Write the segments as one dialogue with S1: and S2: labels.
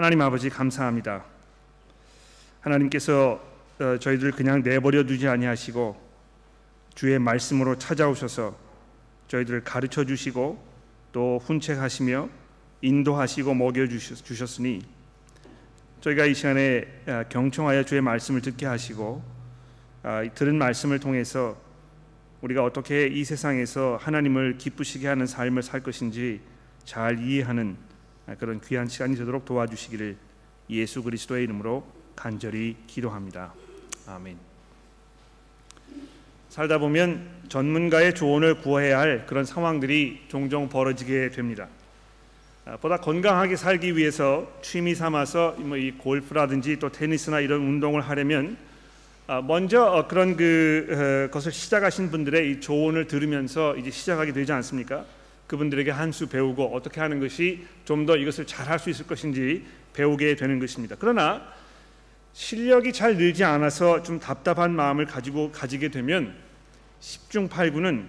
S1: 하나님 아버지 감사합니다. 하나님께서 어, 저희들 그냥 내버려 두지 아니하시고 주의 말씀으로 찾아오셔서 저희들을 가르쳐 주시고 또 훈책하시며 인도하시고 먹여 주셨으니 저희가 이 시간에 아, 경청하여 주의 말씀을 듣게 하시고 아, 들은 말씀을 통해서 우리가 어떻게 이 세상에서 하나님을 기쁘시게 하는 삶을 살 것인지 잘 이해하는 아, 그런 귀한 시간이 되도록 도와주시기를 예수 그리스도의 이름으로 간절히 기도합니다. 아멘. 살다 보면 전문가의 조언을 구해야 할 그런 상황들이 종종 벌어지게 됩니다. 아, 보다 건강하게 살기 위해서 취미 삼아서 뭐이 골프라든지 또 테니스나 이런 운동을 하려면 아, 먼저 어, 그런 그 어, 것을 시작하신 분들의 이 조언을 들으면서 이제 시작하게 되지 않습니까? 그분들에게 한 수 배우고 어떻게 하는 것이 좀 더 이것을 잘 할 수 있을 것인지 배우게 되는 것입니다. 그러나 실력이 잘 늘지 않아서 좀 답답한 마음을 가지고 가지게 되면 10중 8구는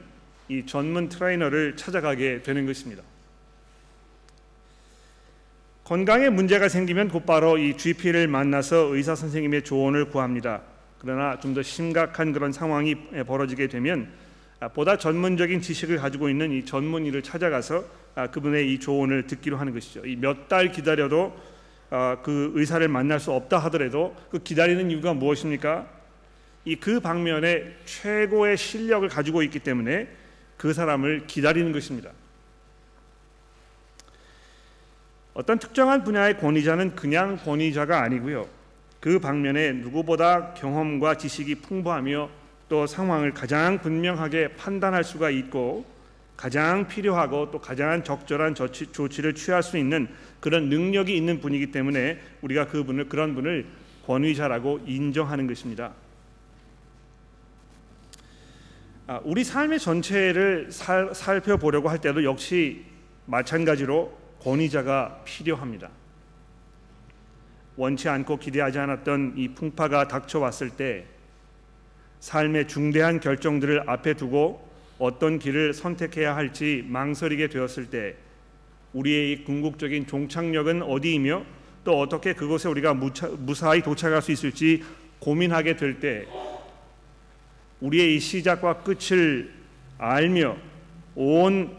S1: 이 전문 트레이너를 찾아가게 되는 것입니다. 건강에 문제가 생기면 곧바로 이 GP를 만나서 의사 선생님의 조언을 구합니다. 그러나 좀 더 심각한 그런 상황이 벌어지게 되면 아, 보다 전문적인 지식을 가지고 있는 이 전문의를 찾아가서 아, 그분의 이 조언을 듣기로 하는 것이죠. 이 몇 달 기다려도 아, 그 의사를 만날 수 없다 하더라도 그 기다리는 이유가 무엇입니까? 이 그 방면에 최고의 실력을 가지고 있기 때문에 그 사람을 기다리는 것입니다. 어떤 특정한 분야의 권위자는 그냥 권위자가 아니고요. 그 방면에 누구보다 경험과 지식이 풍부하며 또 상황을 가장 분명하게 판단할 수가 있고 가장 필요하고 또 가장 적절한 조치, 조치 를 취할 수 있는 그런 능력이 있는 분이기 때문에 우리가 그분을 그런 분을 권위자라고 인정하는 것입니다. 아, 우리 삶의 전체를 살, 살펴보려고 할 때도 역시 마찬가지로 권위자가 필요합니다. 원치 않고 기대하지 않았던 이 풍파가 닥쳐왔을 때 삶의 중대한 결정들을 앞에 두고 어떤 길을 선택해야 할지 망설이게 되었을 때 우리의 궁극적인 종착역은 어디이며 또 어떻게 그곳에 우리가 무사히 도착할 수 있을지 고민하게 될 때 우리의 이 시작과 끝을 알며 온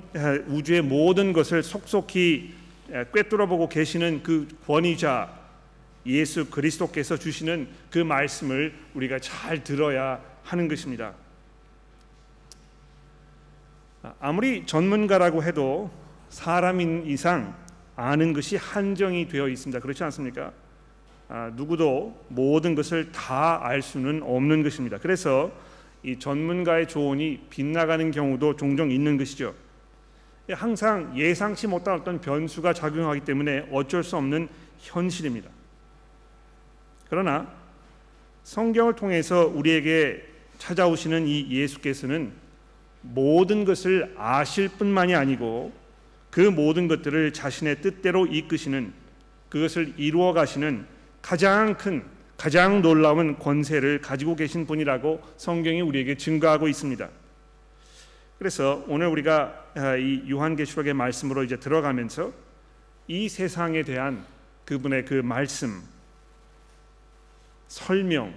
S1: 우주의 모든 것을 속속히 꿰뚫어보고 계시는 그 권위자 예수 그리스도께서 주시는 그 말씀을 우리가 잘 들어야 하는 것입니다. 아무리 전문가라고 해도 사람인 이상 아는 것이 한정이 되어 있습니다. 그렇지 않습니까? 아, 누구도 모든 것을 다 알 수는 없는 것입니다. 그래서 이 전문가의 조언이 빗나가는 경우도 종종 있는 것이죠. 항상 예상치 못한 어떤 변수가 작용하기 때문에 어쩔 수 없는 현실입니다. 그러나 성경을 통해서 우리에게 찾아오시는 이 예수께서는 모든 것을 아실 뿐만이 아니고 그 모든 것들을 자신의 뜻대로 이끄시는 그것을 이루어 가시는 가장 큰 가장 놀라운 권세를 가지고 계신 분이라고 성경이 우리에게 증거하고 있습니다. 그래서 오늘 우리가 아, 이 요한계시록의 말씀으로 이제 들어가면서 이 세상에 대한 그분의 그 말씀, 설명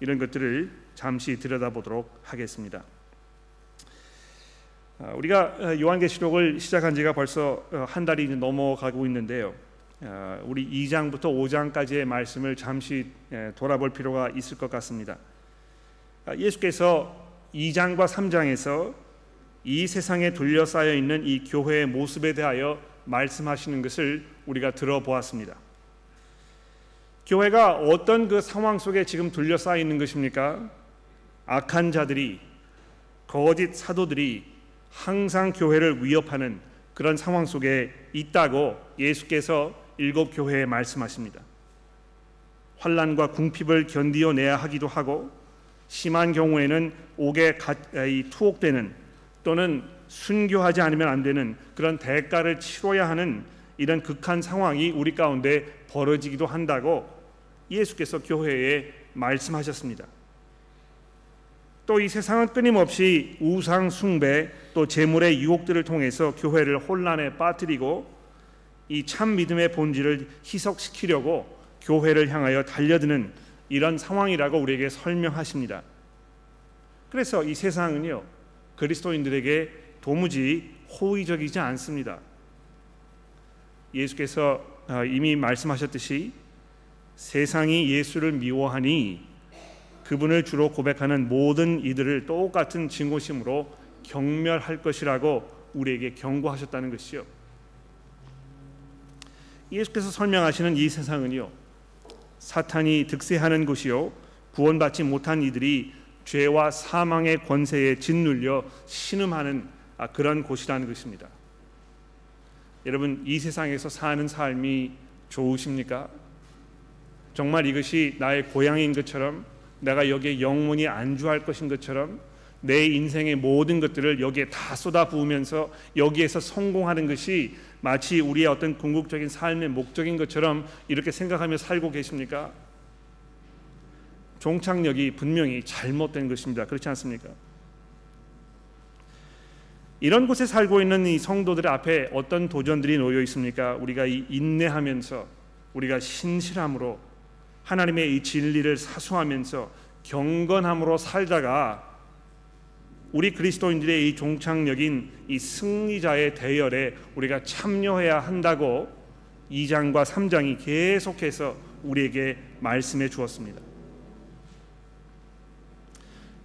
S1: 이런 것들을 잠시 들여다보도록 하겠습니다. 아, 우리가 아, 요한계시록을 시작한 지가 벌써 어, 한 달이 넘어가고 있는데요. 아, 우리 2장부터 5장까지의 말씀을 잠시 돌아볼 필요가 있을 것 같습니다. 아, 예수께서 2장과 3장에서 이 세상에 둘러싸여 있는 이 교회의 모습에 대하여 말씀하시는 것을 우리가 들어보았습니다. 교회가 어떤 그 상황 속에 지금 둘러싸여 있는 것입니까? 악한 자들이 거짓 사도들이 항상 교회를 위협하는 그런 상황 속에 있다고 예수께서 일곱 교회에 말씀하십니다. 환란과 궁핍을 견디어내야 하기도 하고 심한 경우에는 옥에 투옥되는 또는 순교하지 않으면 안 되는 그런 대가를 치러야 하는 이런 극한 상황이 우리 가운데 벌어지기도 한다고 예수께서 교회에 말씀하셨습니다. 또 이 세상은 끊임없이 우상 숭배 또 재물의 유혹들을 통해서 교회를 혼란에 빠뜨리고 이 참 믿음의 본질을 희석시키려고 교회를 향하여 달려드는 이런 상황이라고 우리에게 설명하십니다. 그래서 이 세상은요 그리스도인들에게 도무지 호의적이지 않습니다. 예수께서 어, 이미 말씀하셨듯이 세상이 예수를 미워하니 그분을 주로 고백하는 모든 이들을 똑같은 증오심으로 경멸할 것이라고 우리에게 경고하셨다는 것이요. 예수께서 설명하시는 이 세상은요. 사탄이 득세하는 곳이요. 구원받지 못한 이들이 죄와 사망의 권세에 짓눌려 신음하는 아, 그런 곳이라는 것입니다. 여러분 이 세상에서 사는 삶이 좋으십니까? 정말 이것이 나의 고향인 것처럼 내가 여기에 영원히 안주할 것인 것처럼 내 인생의 모든 것들을 여기에 다 쏟아 부으면서 여기에서 성공하는 것이 마치 우리의 어떤 궁극적인 삶의 목적인 것처럼 이렇게 생각하며 살고 계십니까? 종착역이 분명히 잘못된 것입니다. 그렇지 않습니까? 이런 곳에 살고 있는 이 성도들 앞에 어떤 도전들이 놓여 있습니까? 우리가 이 인내하면서 우리가 신실함으로 하나님의 이 진리를 사수하면서 경건함으로 살다가 우리 그리스도인들의 이 종착역인 이 승리자의 대열에 우리가 참여해야 한다고 2장과 3장이 계속해서 우리에게 말씀해 주었습니다.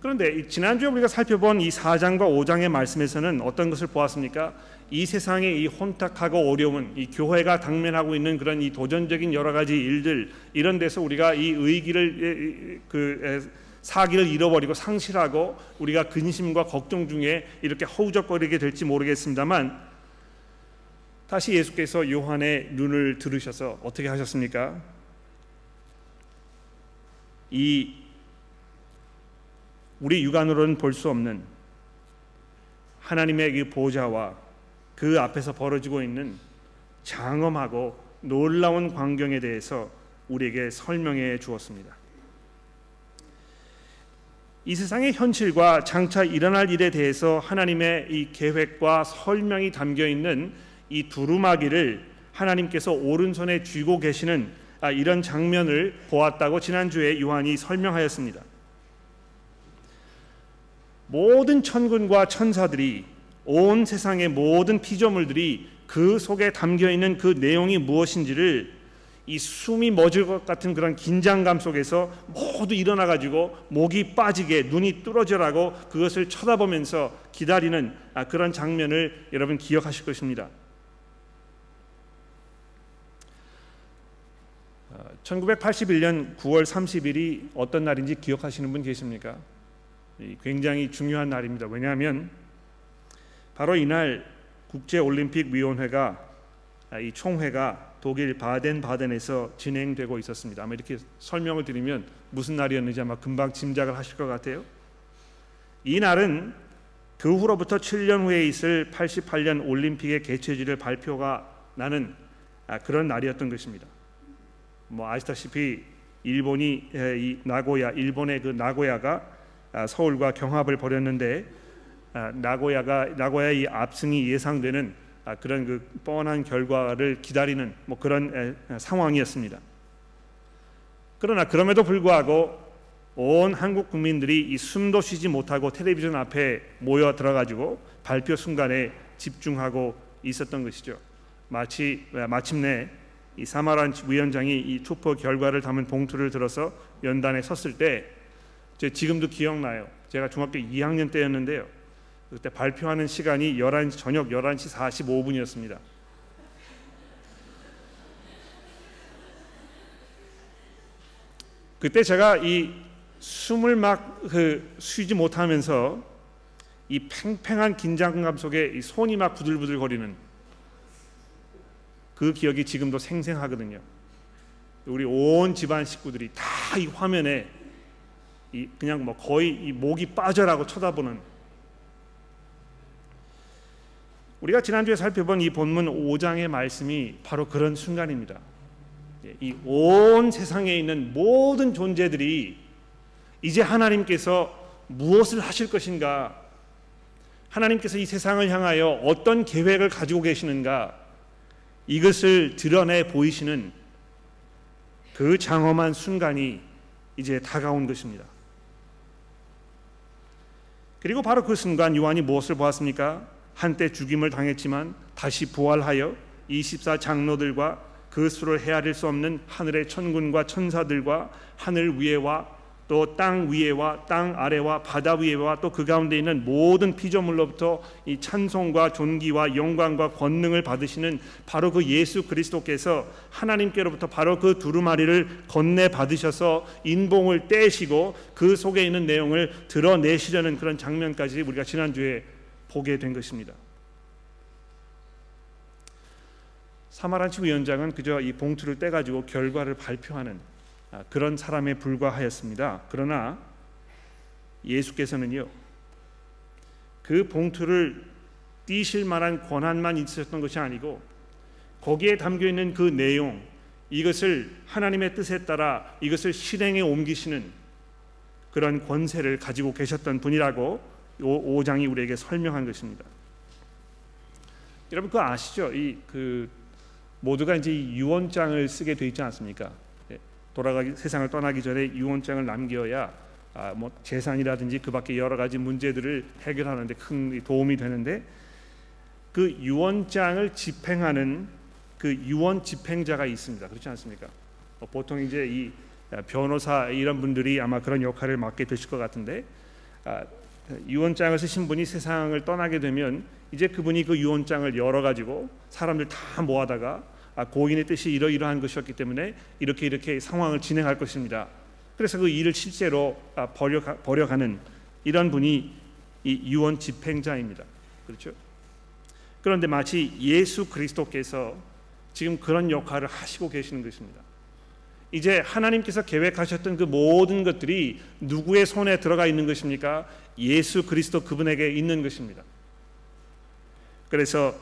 S1: 그런데 지난주에 우리가 살펴본 이 4장과 5장의 말씀에서는 어떤 것을 보았습니까? 이 세상의 이 혼탁하고 어려운 이 교회가 당면하고 있는 그런 이 도전적인 여러 가지 일들 이런 데서 우리가 이 의기를 그 사기를 잃어버리고 상실하고 우리가 근심과 걱정 중에 이렇게 허우적거리게 될지 모르겠습니다만 다시 예수께서 요한의 눈을 들으셔서 어떻게 하셨습니까? 이 우리 육안으로는 볼 수 없는 하나님의 그 보좌와 그 앞에서 벌어지고 있는 장엄하고 놀라운 광경에 대해서 우리에게 설명해 주었습니다. 이 세상의 현실과 장차 일어날 일에 대해서 하나님의 이 계획과 설명이 담겨 있는 이 두루마기를 하나님께서 오른손에 쥐고 계시는 아, 이런 장면을 보았다고 지난주에 요한이 설명하였습니다. 모든 천군과 천사들이 온 세상의 모든 피조물들이 그 속에 담겨 있는 그 내용이 무엇인지를 이 숨이 멎을 것 같은 그런 긴장감 속에서 모두 일어나 가지고 목이 빠지게 눈이 뚫어져라고 그것을 쳐다보면서 기다리는 아, 그런 장면을 여러분 기억하실 것입니다. 1981년 9월 30일이 어떤 날인지 기억하시는 분 계십니까? 굉장히 중요한 날입니다. 왜냐하면 바로 이날 국제 올림픽 위원회가 아, 이 총회가 독일 바덴 바덴에서 진행되고 있었습니다. 아마 이렇게 설명을 드리면 무슨 날이었는지 아마 금방 짐작을 하실 것 같아요. 이 날은 그 후로부터 7년 후에 있을 88년 올림픽의 개최지를 발표가 나는 아, 그런 날이었던 것입니다. 뭐 아시다시피 일본이 이 나고야 일본의 그 나고야가 아, 서울과 경합을 벌였는데 아, 나고야가 나고야 이 압승이 예상되는 아, 그런 그 뻔한 결과를 기다리는 뭐 그런 상황이었습니다. 그러나 그럼에도 불구하고 온 한국 국민들이 이 숨도 쉬지 못하고 텔레비전 앞에 모여 들어가지고 발표 순간에 집중하고 있었던 것이죠. 마치 마침내 이 사마란 위원장이 이 투표 결과를 담은 봉투를 들어서 연단에 섰을 때, 지금도 기억나요. 제가 중학교 2학년 때였는데요. 그때 발표하는 시간이 11시 저녁 11시 45분이었습니다. 그때 제가 이 숨을 막 그 쉬지 못하면서 이 팽팽한 긴장감 속에 이 손이 막 부들부들 거리는 그 기억이 지금도 생생하거든요. 우리 온 집안 식구들이 다 이 화면에 이 그냥 뭐 거의 이 목이 빠져라고 쳐다보는 우리가 지난주에 살펴본 이 본문 5장의 말씀이 바로 그런 순간입니다. 예, 이온 세상에 있는 모든 존재들이 이제 하나님께서 무엇을 하실 것인가? 하나님께서 이 세상을 향하여 어떤 계획을 가지고 계시는가? 이것을 드러내 보이시는 그 장엄한 순간이 이제 다가온 것입니다. 그리고 바로 그 순간 요한이 무엇을 보았습니까? 한때 죽임을 당했지만 다시 부활하여 24 장로들과 그 수를 헤아릴 수 없는 하늘의 천군과 천사들과 하늘 위에와 또 땅 위에와 땅 아래와 바다 위에와 또 그 가운데 있는 모든 피조물로부터 이 찬송과 존귀와 영광과 권능을 받으시는 바로 그 예수 그리스도께서 하나님께로부터 바로 그 두루마리를 건네 받으셔서 인봉을 떼시고 그 속에 있는 내용을 드러내시려는 그런 장면까지 우리가 지난주에 보게 된 것입니다. 사마란치 위원장은 그저 이 봉투를 떼가지고 결과를 발표하는 아, 그런 사람에 불과하였습니다. 그러나 예수께서는요 그 봉투를 띄실 만한 권한만 있으셨던 것이 아니고 거기에 담겨 있는 그 내용 이것을 하나님의 뜻에 따라 이것을 실행에 옮기시는 그런 권세를 가지고 계셨던 분이라고 5장이 우리에게 설명한 것입니다. 여러분 그 아시죠? 이 그 모두가 이제 유언장을 쓰게 돼 있지 않습니까? 돌아가기 세상을 떠나기 전에 유언장을 남겨야 아, 뭐 재산이라든지 그밖에 여러 가지 문제들을 해결하는데 큰 도움이 되는데 그 유언장을 집행하는 그 유언 집행자가 있습니다. 그렇지 않습니까? 어, 보통 이제 이 변호사 이런 분들이 아마 그런 역할을 맡게 되실 것 같은데 아, 유언장을 쓰신 분이 세상을 떠나게 되면 이제 그분이 그 유언장을 열어 가지고 사람들 다 모아다가 아, 고인의 뜻이 이러이러한 것이었기 때문에 이렇게 이렇게 상황을 진행할 것입니다. 그래서 그 일을 실제로 아, 벌여가, 벌여가는 이런 분이 이 유언 집행자입니다. 그렇죠? 그런데 마치 예수 그리스도께서 지금 그런 역할을 하시고 계시는 것입니다. 이제 하나님께서 계획하셨던 그 모든 것들이 누구의 손에 들어가 있는 것입니까? 예수 그리스도 그분에게 있는 것입니다. 그래서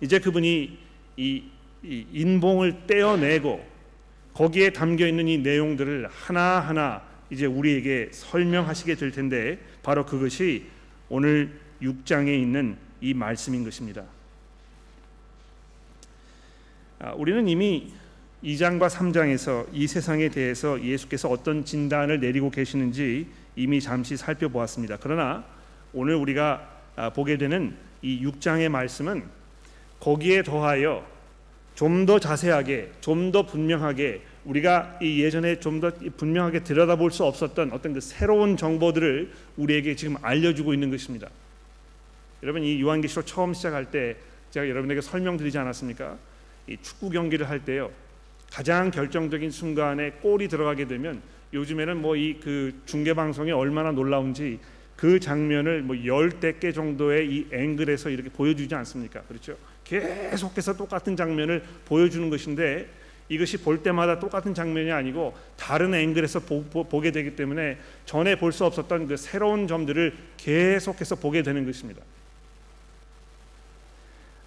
S1: 이제 그분이 이 인봉을 떼어내고 거기에 담겨 있는 이 내용들을 하나하나 이제 우리에게 설명하시게 될 텐데 바로 그것이 오늘 6장에 있는 이 말씀인 것입니다. 아, 우리는 이미 2장과 3장에서 이 세상에 대해서 예수께서 어떤 진단을 내리고 계시는지 이미 잠시 살펴보았습니다. 그러나 오늘 우리가 아, 보게 되는 이 6장의 말씀은 거기에 더하여 좀 더 자세하게, 좀 더 분명하게 우리가 이 예전에 좀 더 분명하게 들여다볼 수 없었던 어떤 그 새로운 정보들을 우리에게 지금 알려주고 있는 것입니다. 여러분 이 요한계시록 처음 시작할 때 제가 여러분에게 설명드리지 않았습니까? 이 축구 경기를 할 때요 가장 결정적인 순간에 골이 들어가게 되면 요즘에는 뭐 이 그 중계 방송이 얼마나 놀라운지 그 장면을 뭐 열대 개 정도의 이 앵글에서 이렇게 보여주지 않습니까? 그렇죠? 계속해서 똑같은 장면을 보여주는 것인데 이것이 볼 때마다 똑같은 장면이 아니고 다른 앵글에서 보, 보게 되기 때문에 전에 볼 수 없었던 그 새로운 점들을 계속해서 보게 되는 것입니다.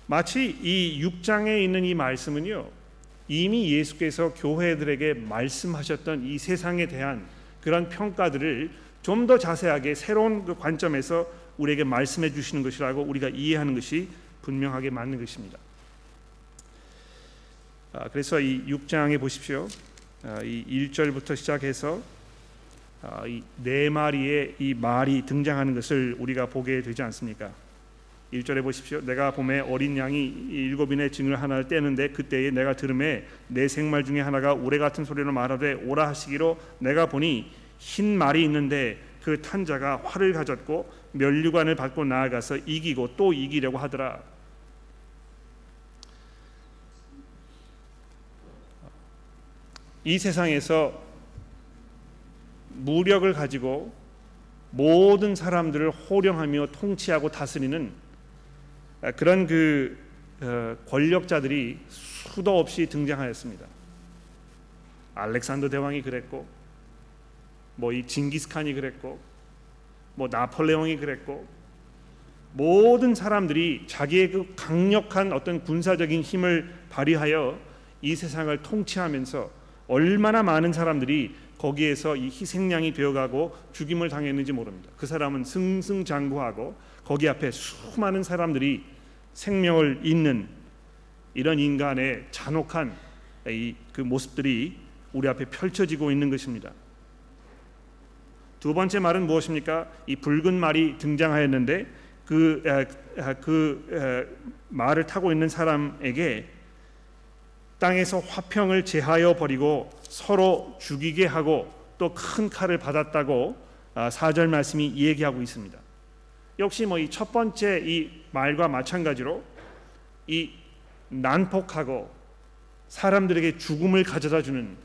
S1: 마치 이 6장에 있는 이 말씀은요. 이미 예수께서 교회들에게 말씀하셨던 이 세상에 대한 그런 평가들을 좀 더 자세하게 새로운 그 관점에서 우리에게 말씀해 주시는 것이라고 우리가 이해하는 것이 분명하게 맞는 것입니다. 아, 그래서 이 6장에 보십시오. 아, 이 1절부터 시작해서 아, 이네 마리의 이 말이 등장하는 것을 우리가 보게 되지 않습니까? 1절에 보십시오. 내가 봄에 어린 양이 일곱인의 증을 하나를 떼는데 그때에 내가 들음에 내 생말 중에 하나가 오래 같은 소리로 말하되 오라 하시기로 내가 보니 흰 말이 있는데 그 탄자가 활을 가졌고 면류관을 받고 나아가서 이기고 또 이기려고 하더라. 이 세상에서 무력을 가지고 모든 사람들을 호령하며 통치하고 다스리는 그런 그 어, 권력자들이 수도 없이 등장하였습니다. 알렉산더 대왕이 그랬고, 뭐 이 징기스칸이 그랬고, 뭐 나폴레옹이 그랬고 모든 사람들이 자기의 그 강력한 어떤 군사적인 힘을 발휘하여 이 세상을 통치하면서 얼마나 많은 사람들이 거기에서 이 희생양이 되어가고 죽임을 당했는지 모릅니다. 그 사람은 승승장구하고 거기 앞에 수많은 사람들이 생명을 잇는 이런 인간의 잔혹한 그 모습들이 우리 앞에 펼쳐지고 있는 것입니다. 두 번째 말은 무엇입니까? 이 붉은 말이 등장하였는데 그, 그 말을 타고 있는 사람에게 땅에서 화평을 제하여 버리고 서로 죽이게 하고 또 큰 칼을 받았다고 아, 사절 말씀이 얘기하고 있습니다. 역시 뭐 이 첫 번째 이 말과 마찬가지로 이 난폭하고 사람들에게 죽음을 가져다 주는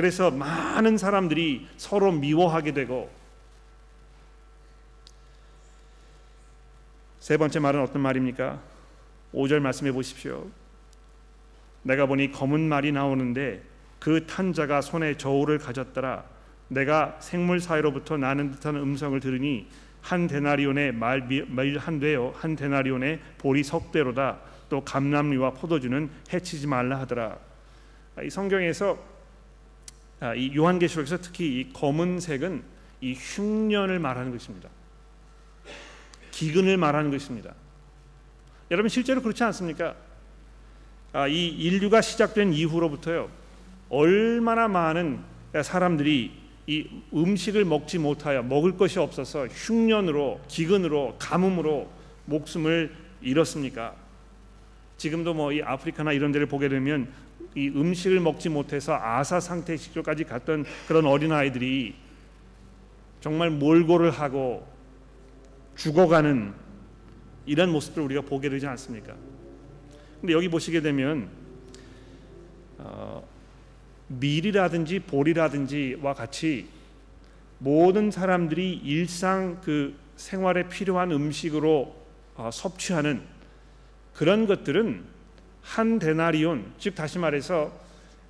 S1: 그래서 많은 사람들이 서로 미워하게 되고 세 번째 말은 어떤 말입니까? 5절 말씀해 보십시오. 내가 보니 검은 말이 나오는데 그 탄자가 손에 저울을 가졌더라. 내가 생물 사이로부터 나는 듯한 음성을 들으니 한 데나리온의 말한 되요 한 데나리온의 보리 석대로다. 또 감람류와 포도주는 해치지 말라 하더라. 이 성경에서 아, 이 요한계시록에서 특히 이 검은색은 이 흉년을 말하는 것입니다. 기근을 말하는 것입니다. 여러분 실제로 그렇지 않습니까? 아, 이 인류가 시작된 이후로부터요 얼마나 많은 사람들이 이 음식을 먹지 못하여 먹을 것이 없어서 흉년으로 기근으로 가뭄으로 목숨을 잃었습니까? 지금도 뭐 이 아프리카나 이런 데를 보게 되면 이 음식을 먹지 못해서 아사 상태 식조까지 갔던 그런 어린 아이들이 정말 몰골을 하고 죽어가는 이런 모습을 우리가 보게 되지 않습니까? 근데 여기 보시게 되면 어, 밀이라든지 볼이라든지와 같이 모든 사람들이 일상 그 생활에 필요한 음식으로 어, 섭취하는 그런 것들은 한 데나리온 즉 다시 말해서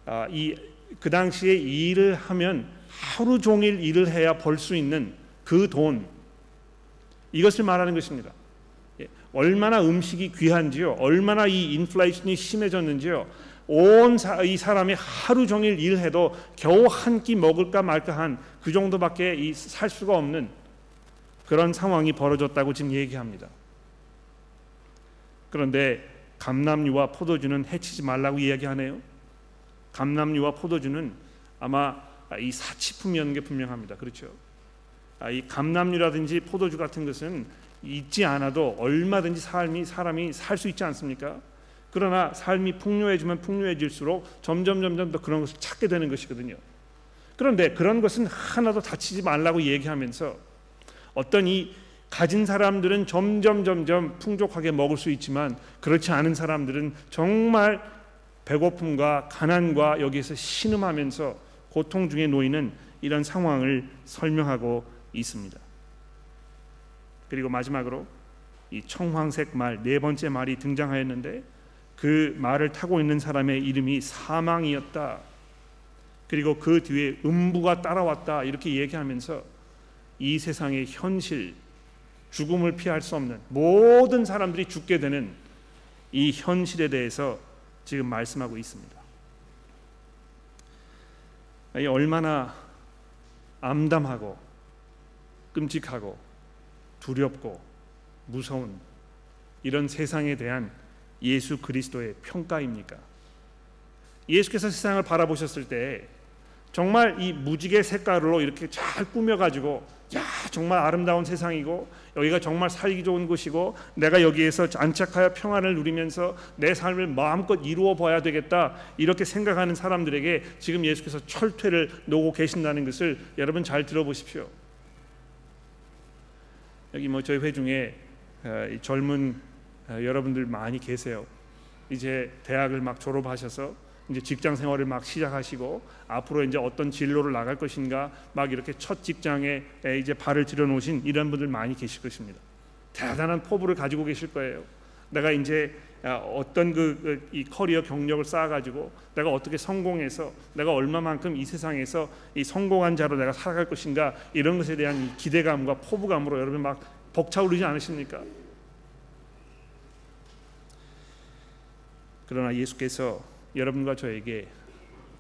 S1: 어, 이그 당시에 일을 하면 하루 종일 일을 해야 벌 수 있는 그 돈 이것을 말하는 것입니다. 예, 얼마나 음식이 귀한지요, 얼마나 이 인플레이션이 심해졌는지요. 온 이 사람이 하루 종일 일해도 겨우 한 끼 먹을까 말까 한 그 정도밖에 살 수가 없는 그런 상황이 벌어졌다고 지금 얘기합니다. 그런데 감남류와 포도주는 해치지 말라고 이야기하네요. 감남류와 포도주는 아마 이 사치품이었는 게 분명합니다. 그렇죠? 아, 이 감남류라든지 포도주 같은 것은 있지 않아도 얼마든지 삶이 사람이 살 수 있지 않습니까? 그러나 삶이 풍요해지면 풍요해질수록 점점 점점 더 그런 것을 찾게 되는 것이거든요. 그런데 그런 것은 하나도 다치지 말라고 얘기하면서 어떤 이 가진 사람들은 점점 점점 풍족하게 먹을 수 있지만 그렇지 않은 사람들은 정말 배고픔과 가난과 여기에서 신음하면서 고통 중에 놓이는 이런 상황을 설명하고 있습니다. 그리고 마지막으로 이 청황색 말 네 번째 말이 등장하였는데 그 말을 타고 있는 사람의 이름이 사망이었다. 그리고 그 뒤에 음부가 따라왔다. 이렇게 얘기하면서 이 세상의 현실, 죽음을 피할 수 없는 모든 사람들이 죽게 되는 이 현실에 대해서 지금 말씀하고 있습니다. 얼마나 암담하고 끔찍하고 두렵고 무서운 이런 세상에 대한 예수 그리스도의 평가입니까? 예수께서 세상을 바라보셨을 때 정말 이 무지개 색깔로 이렇게 잘 꾸며가지고 야 정말 아름다운 세상이고 여기가 정말 살기 좋은 곳이고 내가 여기에서 안착하여 평안을 누리면서 내 삶을 마음껏 이루어 봐야 되겠다 이렇게 생각하는 사람들에게 지금 예수께서 철퇴를 놓고 계신다는 것을 여러분 잘 들어보십시오. 여기 뭐 저희 회중에 어, 젊은 어, 여러분들 많이 계세요. 이제 대학을 막 졸업하셔서 이제 직장 생활을 막 시작하시고 앞으로 이제 어떤 진로를 나갈 것인가 막 이렇게 첫 직장에 이제 발을 들여 놓으신 이런 분들 많이 계실 것입니다. 대단한 포부를 가지고 계실 거예요. 내가 이제 아, 어떤 그이 그, 커리어 경력을 쌓아가지고 내가 어떻게 성공해서 내가 얼마만큼 이 세상에서 이 성공한 자로 내가 살아갈 것인가 이런 것에 대한 기대감과 포부감으로 여러분 막 벅차오르지 않으십니까? 그러나 예수께서 여러분과 저에게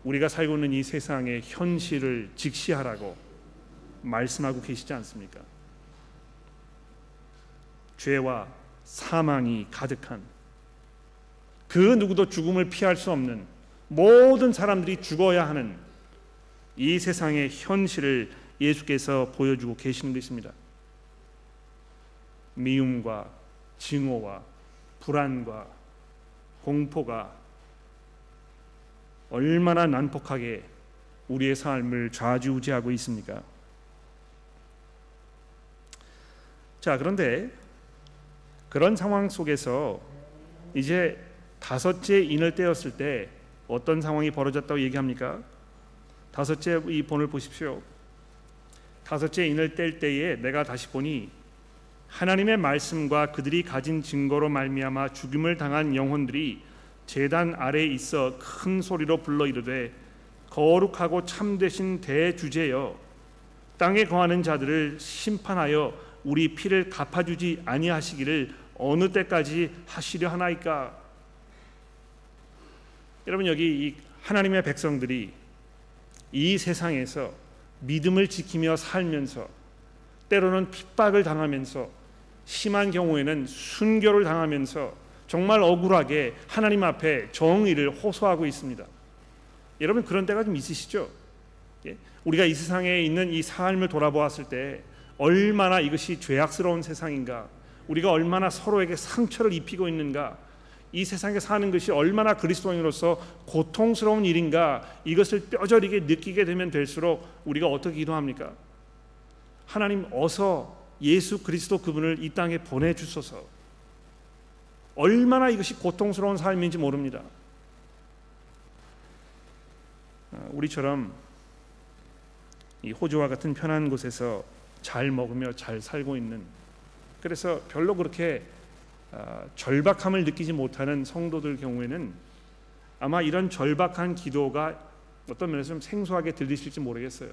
S1: 우리가 살고 있는 이 세상의 현실을 직시하라고 말씀하고 계시지 않습니까? 죄와 사망이 가득한 그 누구도 죽음을 피할 수 없는 모든 사람들이 죽어야 하는 이 세상의 현실을 예수께서 보여주고 계시는 것입니다. 미움과 증오와 불안과 공포가 얼마나 난폭하게 우리의 삶을 좌지우지하고 있습니까? 자, 그런데 그런 상황 속에서 이제 다섯째 인을 떼었을 때 어떤 상황이 벌어졌다고 얘기합니까? 다섯째 이 본을 보십시오. 다섯째 인을 뗄 때에 내가 다시 보니 하나님의 말씀과 그들이 가진 증거로 말미암아 죽임을 당한 영혼들이 제단 아래에 있어 큰 소리로 불러 이르되 거룩하고 참되신 대주제여 땅에 거하는 자들을 심판하여 우리 피를 갚아주지 아니하시기를 어느 때까지 하시려 하나이까? 여러분 여기 이 하나님의 백성들이 이 세상에서 믿음을 지키며 살면서 때로는 핍박을 당하면서 심한 경우에는 순교를 당하면서 정말 억울하게 하나님 앞에 정의를 호소하고 있습니다. 여러분 그런 때가 좀 있으시죠? 예? 우리가 이 세상에 있는 이 삶을 돌아보았을 때 얼마나 이것이 죄악스러운 세상인가, 우리가 얼마나 서로에게 상처를 입히고 있는가, 이 세상에 사는 것이 얼마나 그리스도인으로서 고통스러운 일인가 이것을 뼈저리게 느끼게 되면 될수록 우리가 어떻게 기도합니까? 하나님 어서 예수 그리스도 그분을 이 땅에 보내 주소서. 얼마나 이것이 고통스러운 삶인지 모릅니다. 아, 우리처럼 이 호주와 같은 편한 곳에서 잘 먹으며 잘 살고 있는 그래서 별로 그렇게 아, 절박함을 느끼지 못하는 성도들 경우에는 아마 이런 절박한 기도가 어떤 면에서 좀 생소하게 들리실지 모르겠어요.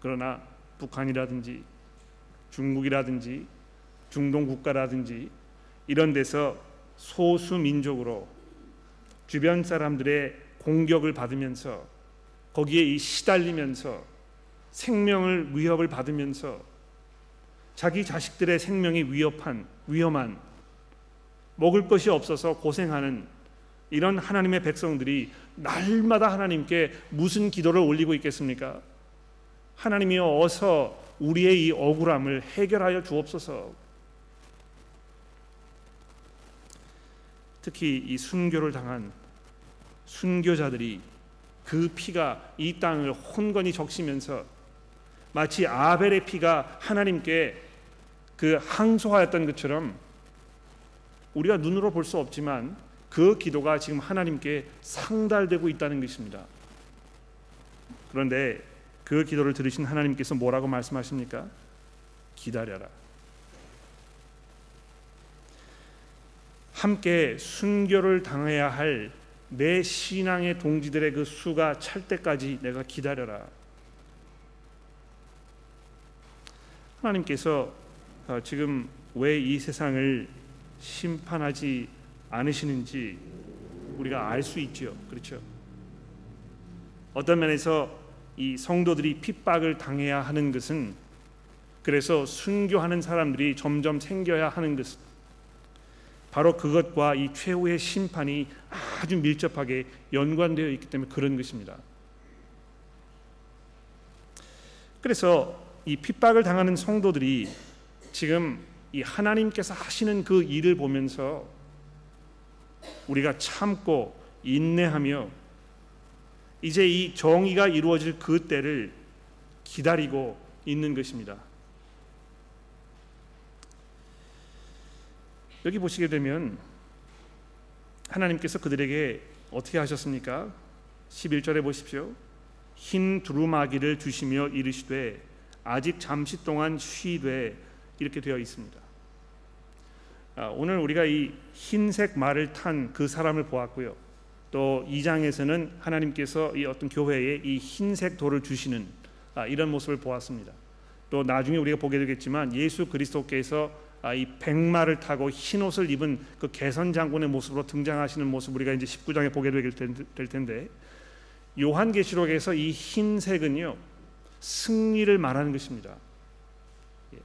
S1: 그러나 북한이라든지 중국이라든지 중동 국가라든지 이런 데서 소수 민족으로 주변 사람들의 공격을 받으면서 거기에 이 시달리면서 생명을 위협을 받으면서 자기 자식들의 생명이 위협한 위험한 먹을 것이 없어서 고생하는 이런 하나님의 백성들이 날마다 하나님께 무슨 기도를 올리고 있겠습니까? 하나님이여 어서 우리의 이 억울함을 해결하여 주옵소서. 특히 이 순교를 당한 순교자들이 그 피가 이 땅을 혼건히 적시면서 마치 아벨의 피가 하나님께 그 항소하였던 것처럼 우리가 눈으로 볼 수 없지만 그 기도가 지금 하나님께 상달되고 있다는 것입니다. 그런데 그 기도를 들으신 하나님께서 뭐라고 말씀하십니까? 기다려라. 함께 순교를 당해야 할 내 신앙의 동지들의 그 수가 찰 때까지 내가 기다려라. 하나님께서 어, 지금 왜 이 세상을 심판하지 않으시는지 우리가 알 수 있죠. 그렇죠? 어떤 면에서 이 성도들이 핍박을 당해야 하는 것은 그래서 순교하는 사람들이 점점 생겨야 하는 것은 바로 그것과 이 최후의 심판이 아주 밀접하게 연관되어 있기 때문에 그런 것입니다. 그래서 이 핍박을 당하는 성도들이 지금 이 하나님께서 하시는 그 일을 보면서 우리가 참고 인내하며 이제 이 정의가 이루어질 그 때를 기다리고 있는 것입니다. 여기 보시게 되면 하나님께서 그들에게 어떻게 하셨습니까? 11절에 보십시오. 흰 두루마기를 주시며 이르시되 아직 잠시 동안 쉬되 이렇게 되어 있습니다. 아, 오늘 우리가 이 흰색 말을 탄 그 사람을 보았고요. 또 2장에서는 하나님께서 이 어떤 교회에 이 흰색 돌을 주시는 아, 이런 모습을 보았습니다. 또 나중에 우리가 보게 되겠지만 예수 그리스도께서 아, 이 백마를 타고 흰 옷을 입은 그 개선 장군의 모습으로 등장하시는 모습 우리가 이제 19장에 보게 될 텐데 요한계시록에서 이 흰색은요 승리를 말하는 것입니다. 예.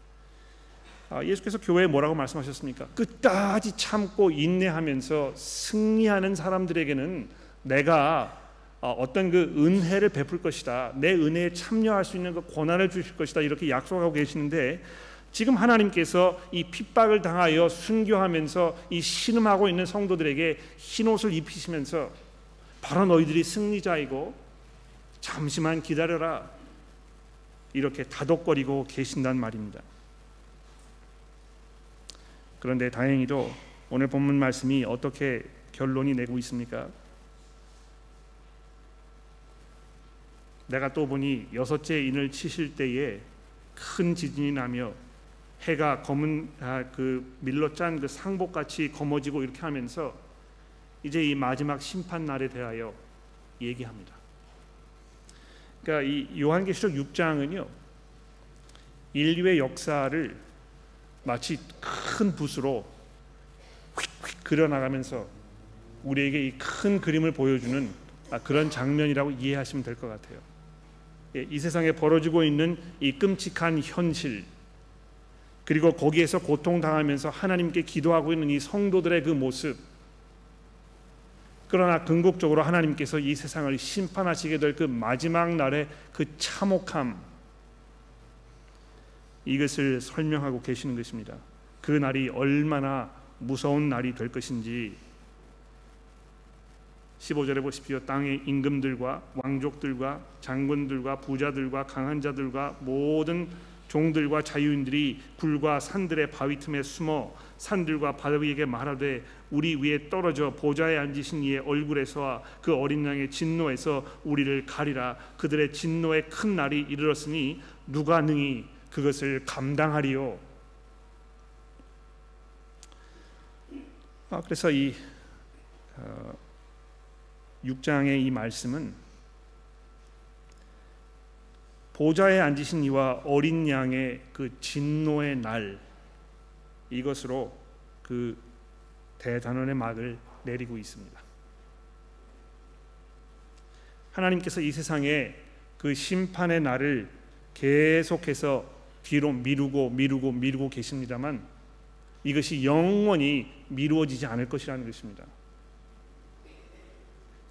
S1: 아, 예수께서 교회에 뭐라고 말씀하셨습니까? 끝까지 참고 인내하면서 승리하는 사람들에게는 내가 어, 어떤 그 은혜를 베풀 것이다. 내 은혜에 참여할 수 있는 그 권한을 주실 것이다. 이렇게 약속하고 계시는데 지금 하나님께서 이 핍박을 당하여 순교하면서 이 신음하고 있는 성도들에게 흰 옷을 입히시면서 바로 너희들이 승리자이고 잠시만 기다려라 이렇게 다독거리고 계신단 말입니다. 그런데 다행히도 오늘 본문 말씀이 어떻게 결론이 내고 있습니까? 내가 또 보니 여섯째 인을 치실 때에 큰 지진이 나며 해가 검은 아, 그 밀로 짠 그 상복 같이 검어지고 이렇게 하면서 이제 이 마지막 심판 날에 대하여 얘기합니다. 그러니까 이 요한계시록 6장은요 인류의 역사를 마치 큰 붓으로 휙휙 그려나가면서 우리에게 이 큰 그림을 보여주는 아, 그런 장면이라고 이해하시면 될 것 같아요. 예, 이 세상에 벌어지고 있는 이 끔찍한 현실 그리고 거기에서 고통당하면서 하나님께 기도하고 있는 이 성도들의 그 모습 그러나 궁극적으로 하나님께서 이 세상을 심판하시게 될 그 마지막 날의 그 참혹함 이것을 설명하고 계시는 것입니다. 그 날이 얼마나 무서운 날이 될 것인지 15절에 보십시오. 땅의 임금들과 왕족들과 장군들과 부자들과 강한 자들과 모든 종들과 자유인들이 불과 산들의 바위 틈에 숨어 산들과 바다 위에게 말하되 우리 위에 떨어져 보좌에 앉으신 이의 얼굴에서와 그 어린 양의 진노에서 우리를 가리라. 그들의 진노의 큰 날이 이르렀으니 누가 능히 그것을 감당하리요? 아, 그래서 이 어, 6장의 이 말씀은 보좌에 앉으신 이와 어린 양의 그 진노의 날 이것으로 그 대단원의 막을 내리고 있습니다. 하나님께서 이 세상에 그 심판의 날을 계속해서 뒤로 미루고 미루고 미루고 계십니다만 이것이 영원히 미루어지지 않을 것이라는 것입니다.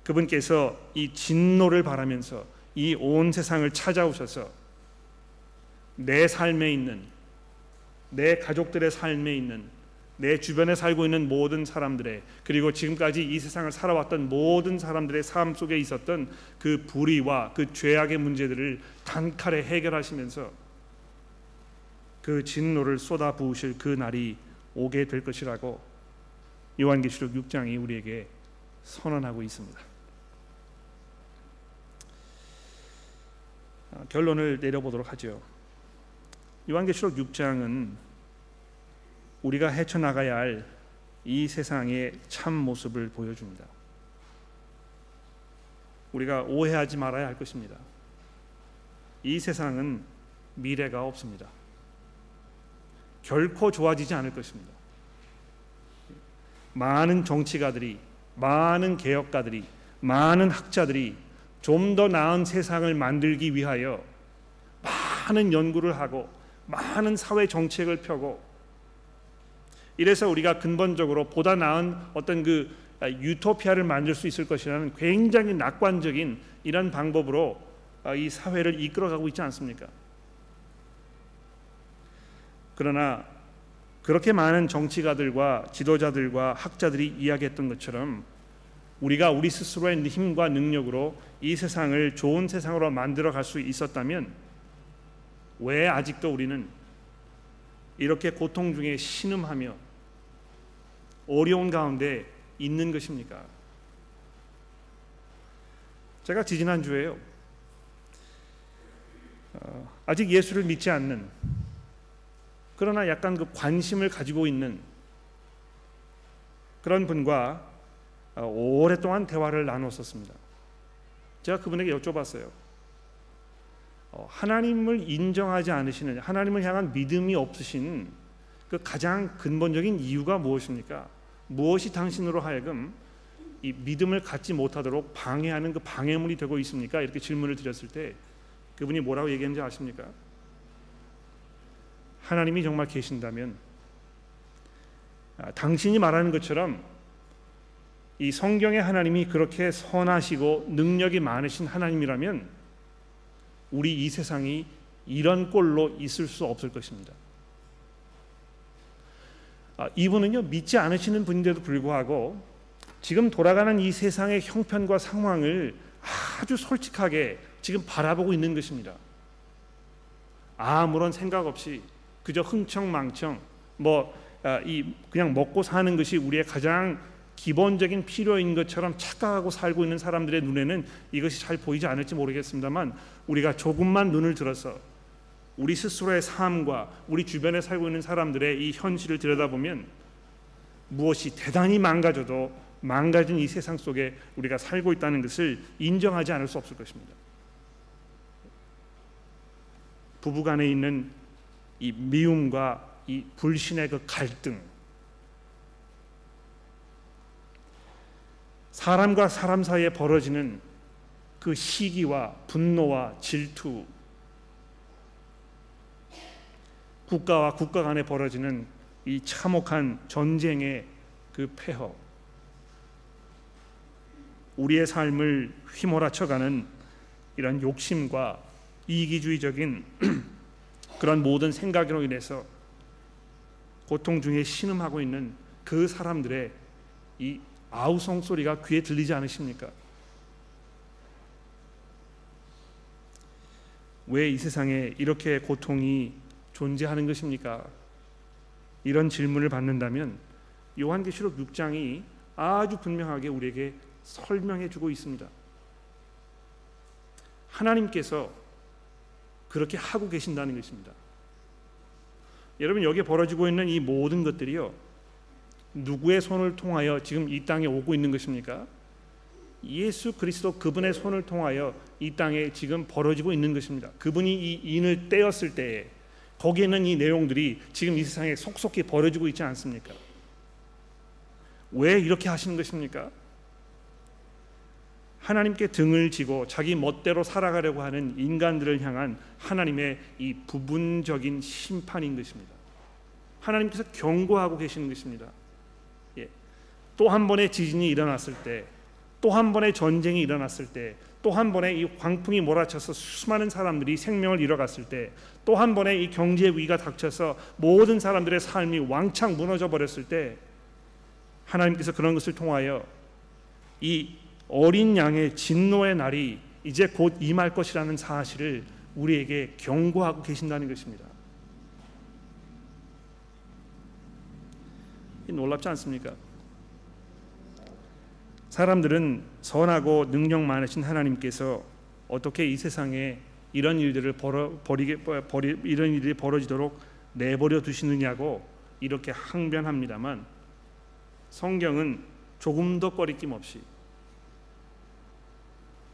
S1: 그분께서 이 진노를 바라면서 이 온 세상을 찾아오셔서 내 삶에 있는 내 가족들의 삶에 있는 내 주변에 살고 있는 모든 사람들의 그리고 지금까지 이 세상을 살아왔던 모든 사람들의 삶 속에 있었던 그 불의와 그 죄악의 문제들을 단칼에 해결하시면서 그 진노를 쏟아 부으실 그 날이 오게 될 것이라고 요한계시록 6장이 우리에게 선언하고 있습니다. 결론을 내려보도록 하죠. 요한계시록 6장은 우리가 헤쳐나가야 할 이 세상의 참 모습을 보여줍니다. 우리가 오해하지 말아야 할 것입니다. 이 세상은 미래가 없습니다. 결코 좋아지지 않을 것입니다. 많은 정치가들이, 많은 개혁가들이, 많은 학자들이 좀 더 나은 세상을 만들기 위하여 많은 연구를 하고 많은 사회 정책을 펴고 이래서 우리가 근본적으로 보다 나은 어떤 그 유토피아를 만들 수 있을 것이라는 굉장히 낙관적인 이런 방법으로 이 사회를 이끌어가고 있지 않습니까? 그러나 그렇게 많은 정치가들과 지도자들과 학자들이 이야기했던 것처럼 우리가 우리 스스로의 힘과 능력으로 이 세상을 좋은 세상으로 만들어 갈 수 있었다면 왜 아직도 우리는 이렇게 고통 중에 신음하며 어려운 가운데 있는 것입니까? 제가 지지난 주에요. 어, 아직 예수를 믿지 않는 그러나 약간 그 관심을 가지고 있는 그런 분과 어, 오랫동안 대화를 나눴었습니다. 제가 그분에게 여쭤봤어요. 어, 하나님을 인정하지 않으시는 하나님을 향한 믿음이 없으신 그 가장 근본적인 이유가 무엇입니까? 무엇이 당신으로 하여금 이 믿음을 갖지 못하도록 방해하는 그 방해물이 되고 있습니까? 이렇게 질문을 드렸을 때 그분이 뭐라고 얘기했는지 아십니까? 하나님이 정말 계신다면 아, 당신이 말하는 것처럼 이 성경의 하나님이 그렇게 선하시고 능력이 많으신 하나님이라면 우리 이 세상이 이런 꼴로 있을 수 없을 것입니다. 아, 이분은요 믿지 않으시는 분인데도 불구하고 지금 돌아가는 이 세상의 형편과 상황을 아주 솔직하게 지금 바라보고 있는 것입니다. 아무런 생각 없이 그저 흥청망청 뭐이 아, 그냥 먹고 사는 것이 우리의 가장 기본적인 필요인 것처럼 착각하고 살고 있는 사람들의 눈에는 이것이 잘 보이지 않을지 모르겠습니다만 우리가 조금만 눈을 들어서 우리 스스로의 삶과 우리 주변에 살고 있는 사람들의 이 현실을 들여다보면 무엇이 대단히 망가져도 망가진 이 세상 속에 우리가 살고 있다는 것을 인정하지 않을 수 없을 것입니다. 부부간에 있는 이 미움과 이 불신의 그 갈등, 사람과 사람 사이에 벌어지는 그 시기와 분노와 질투, 국가와 국가 간에 벌어지는 이 참혹한 전쟁의 그 폐허, 우리의 삶을 휘몰아쳐가는 이런 욕심과 이기주의적인 그런 모든 생각으로 인해서 고통 중에 신음하고 있는 그 사람들의 이 아우성 소리가 귀에 들리지 않으십니까? 왜 이 세상에 이렇게 고통이 존재하는 것입니까? 이런 질문을 받는다면 요한계시록 6장이 아주 분명하게 우리에게 설명해 주고 있습니다. 하나님께서 그렇게 하고 계신다는 것입니다. 여러분 여기에 벌어지고 있는 이 모든 것들이요. 누구의 손을 통하여 지금 이 땅에 오고 있는 것입니까? 예수 그리스도 그분의 손을 통하여 이 땅에 지금 벌어지고 있는 것입니다. 그분이 이 인을 떼었을 때에 거기에는 이 내용들이 지금 이 세상에 속속히 벌어지고 있지 않습니까? 왜 이렇게 하시는 것입니까? 하나님께 등을 지고 자기 멋대로 살아가려고 하는 인간들을 향한 하나님의 이 부분적인 심판인 것입니다. 하나님께서 경고하고 계시는 것입니다. 예. 또한 번의 지진이 일어났을 때, 또 한 번의 전쟁이 일어났을 때, 또 한 번의 이 광풍이 몰아쳐서 수많은 사람들이 생명을 잃어갔을 때, 또 한 번의 이 경제 위기가 닥쳐서 모든 사람들의 삶이 왕창 무너져 버렸을 때, 하나님께서 그런 것을 통하여 이 어린 양의 진노의 날이 이제 곧 임할 것이라는 사실을 우리에게 경고하고 계신다는 것입니다. 놀랍지 않습니까? 사람들은 선하고 능력 많으신 하나님께서 어떻게 이 세상에 이런 일들을 벌어 버리게 버리 이런 일이 벌어지도록 내버려 두시느냐고 이렇게 항변합니다만 성경은 조금도 꺼리낌 없이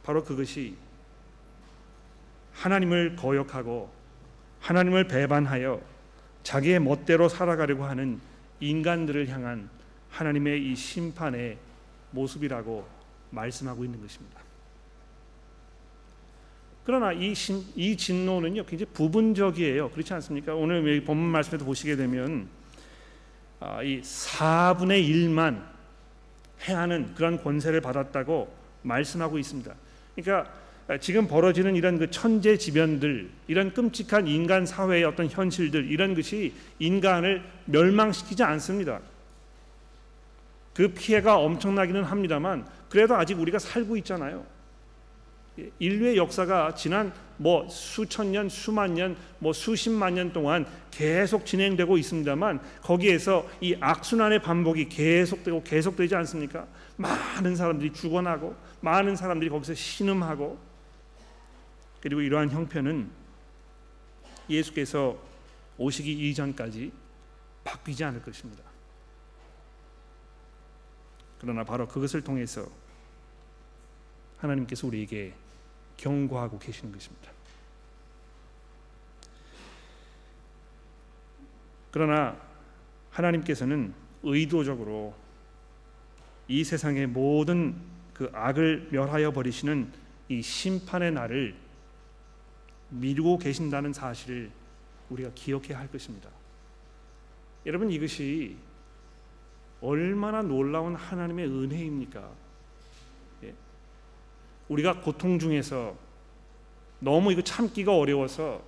S1: 바로 그것이 하나님을 거역하고 하나님을 배반하여 자기의 멋대로 살아가려고 하는 인간들을 향한 하나님의 이 심판의 모습이라고 말씀하고 있는 것입니다. 그러나 이, 신, 이 진노는요 굉장히 부분적이에요. 그렇지 않습니까? 오늘 본문 말씀에도 보시게 되면 아, 이 4분의 1만 해하는 그런 권세를 받았다고 말씀하고 있습니다. 그러니까 지금 벌어지는 이런 그 천재지변들, 이런 끔찍한 인간 사회의 어떤 현실들 이런 것이 인간을 멸망시키지 않습니다. 그 피해가 엄청나기는 합니다만 그래도 아직 우리가 살고 있잖아요. 인류의 역사가 지난 뭐 수천 년, 수만 년, 뭐 수십만 년 동안 계속 진행되고 있습니다만 거기에서 이 악순환의 반복이 계속되고 계속되지 않습니까? 많은 사람들이 죽어나고 많은 사람들이 거기서 신음하고 그리고 이러한 형편은 예수께서 오시기 이전까지 바뀌지 않을 것입니다. 그러나 바로 그것을 통해서 하나님께서 우리에게 경고하고 계시는 것입니다. 그러나 하나님께서는 의도적으로 이 세상의 모든 그 악을 멸하여 버리시는 이 심판의 날을 미루고 계신다는 사실을 우리가 기억해야 할 것입니다. 여러분 이것이 얼마나 놀라운 하나님의 은혜입니까? 예. 우리가 고통 중에서 너무 이거 참기가 어려워서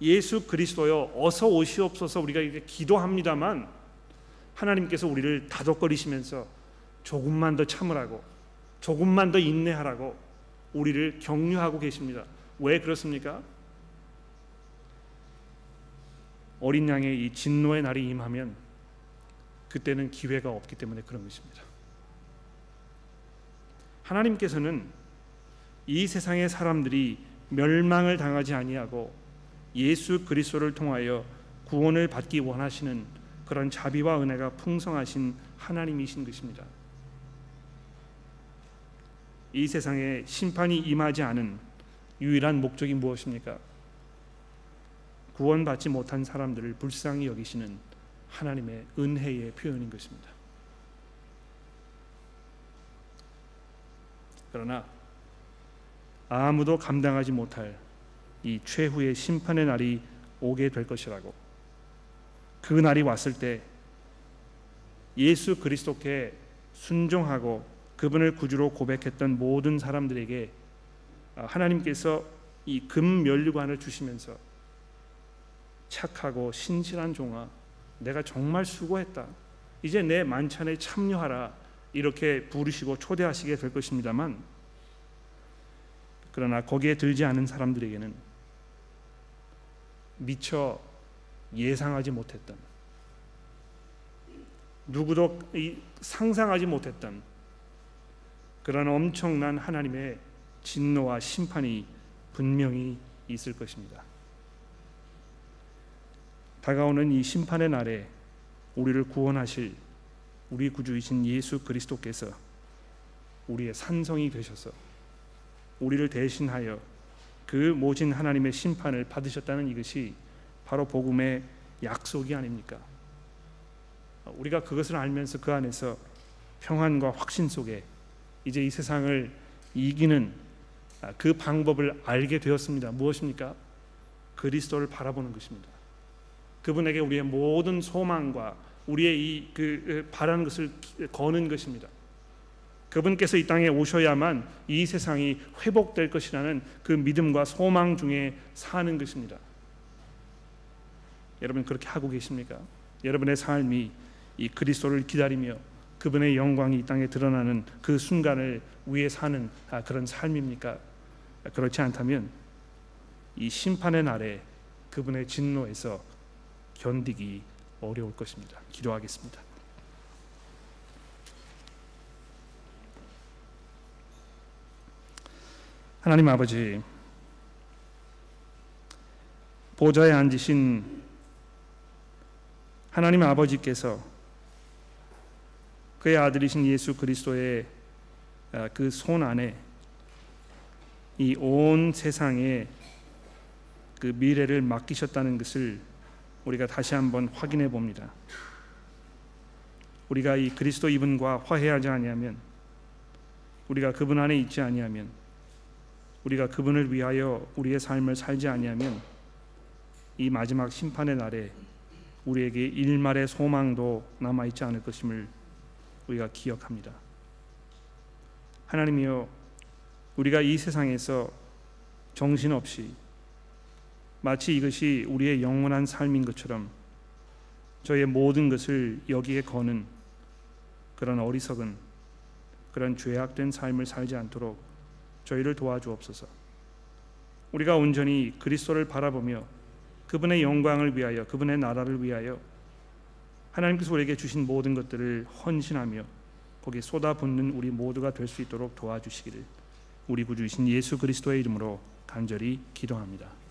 S1: 예수 그리스도여 어서 오시옵소서 우리가 이렇게 기도합니다만 하나님께서 우리를 다독거리시면서 조금만 더 참으라고 조금만 더 인내하라고 우리를 격려하고 계십니다. 왜 그렇습니까? 어린 양의 이 진노의 날이 임하면 그때는 기회가 없기 때문에 그런 것입니다. 하나님께서는 이 세상의 사람들이 멸망을 당하지 아니하고 예수 그리스도를 통하여 구원을 받기 원하시는 그런 자비와 은혜가 풍성하신 하나님이신 것입니다. 이 세상에 심판이 임하지 않은 유일한 목적이 무엇입니까? 구원받지 못한 사람들을 불쌍히 여기시는 하나님의 은혜의 표현인 것입니다. 그러나 아무도 감당하지 못할 이 최후의 심판의 날이 오게 될 것이라고 그 날이 왔을 때 예수 그리스도께 순종하고 그분을 구주로 고백했던 모든 사람들에게 하나님께서 이 금면류관을 주시면서 착하고 신실한 종아 내가 정말 수고했다 이제 내 만찬에 참여하라 이렇게 부르시고 초대하시게 될 것입니다만 그러나 거기에 들지 않은 사람들에게는 미처 예상하지 못했던 누구도 상상하지 못했던 그런 엄청난 하나님의 진노와 심판이 분명히 있을 것입니다. 다가오는 이 심판의 날에 우리를 구원하실 우리 구주이신 예수 그리스도께서 우리의 산성이 되셔서 우리를 대신하여 그 모진 하나님의 심판을 받으셨다는 이것이 바로 복음의 약속이 아닙니까? 우리가 그것을 알면서 그 안에서 평안과 확신 속에 이제 이 세상을 이기는 그 방법을 알게 되었습니다. 무엇입니까? 그리스도를 바라보는 것입니다. 그분에게 우리의 모든 소망과 우리의 이 그 바라는 것을 거는 것입니다. 그분께서 이 땅에 오셔야만 이 세상이 회복될 것이라는 그 믿음과 소망 중에 사는 것입니다. 여러분 그렇게 하고 계십니까? 여러분의 삶이 이 그리스도를 기다리며 그분의 영광이 이 땅에 드러나는 그 순간을 위해 사는 아, 그런 삶입니까? 그렇지 않다면 이 심판의 날에 그분의 진노에서 견디기 어려울 것입니다. 기도하겠습니다. 하나님 아버지 보좌에 앉으신 하나님 아버지께서 그의 아들이신 예수 그리스도의 아, 그손 안에 이 온 세상의 그 미래를 맡기셨다는 것을 우리가 다시 한번 확인해 봅니다. 우리가 이 그리스도 이분과 화해하지 아니하면 우리가 그분 안에 있지 아니하면 우리가 그분을 위하여 우리의 삶을 살지 아니하면 이 마지막 심판의 날에 우리에게 일말의 소망도 남아 있지 않을 것임을 우리가 기억합니다. 하나님이여 우리가 이 세상에서 정신없이 마치 이것이 우리의 영원한 삶인 것처럼 저의 모든 것을 여기에 거는 그런 어리석은 그런 죄악된 삶을 살지 않도록 저희를 도와주옵소서. 우리가 온전히 그리스도를 바라보며 그분의 영광을 위하여 그분의 나라를 위하여 하나님께서 우리에게 주신 모든 것들을 헌신하며 거기에 쏟아붓는 우리 모두가 될 수 있도록 도와주시기를 우리 구주이신 예수 그리스도의 이름으로 간절히 기도합니다.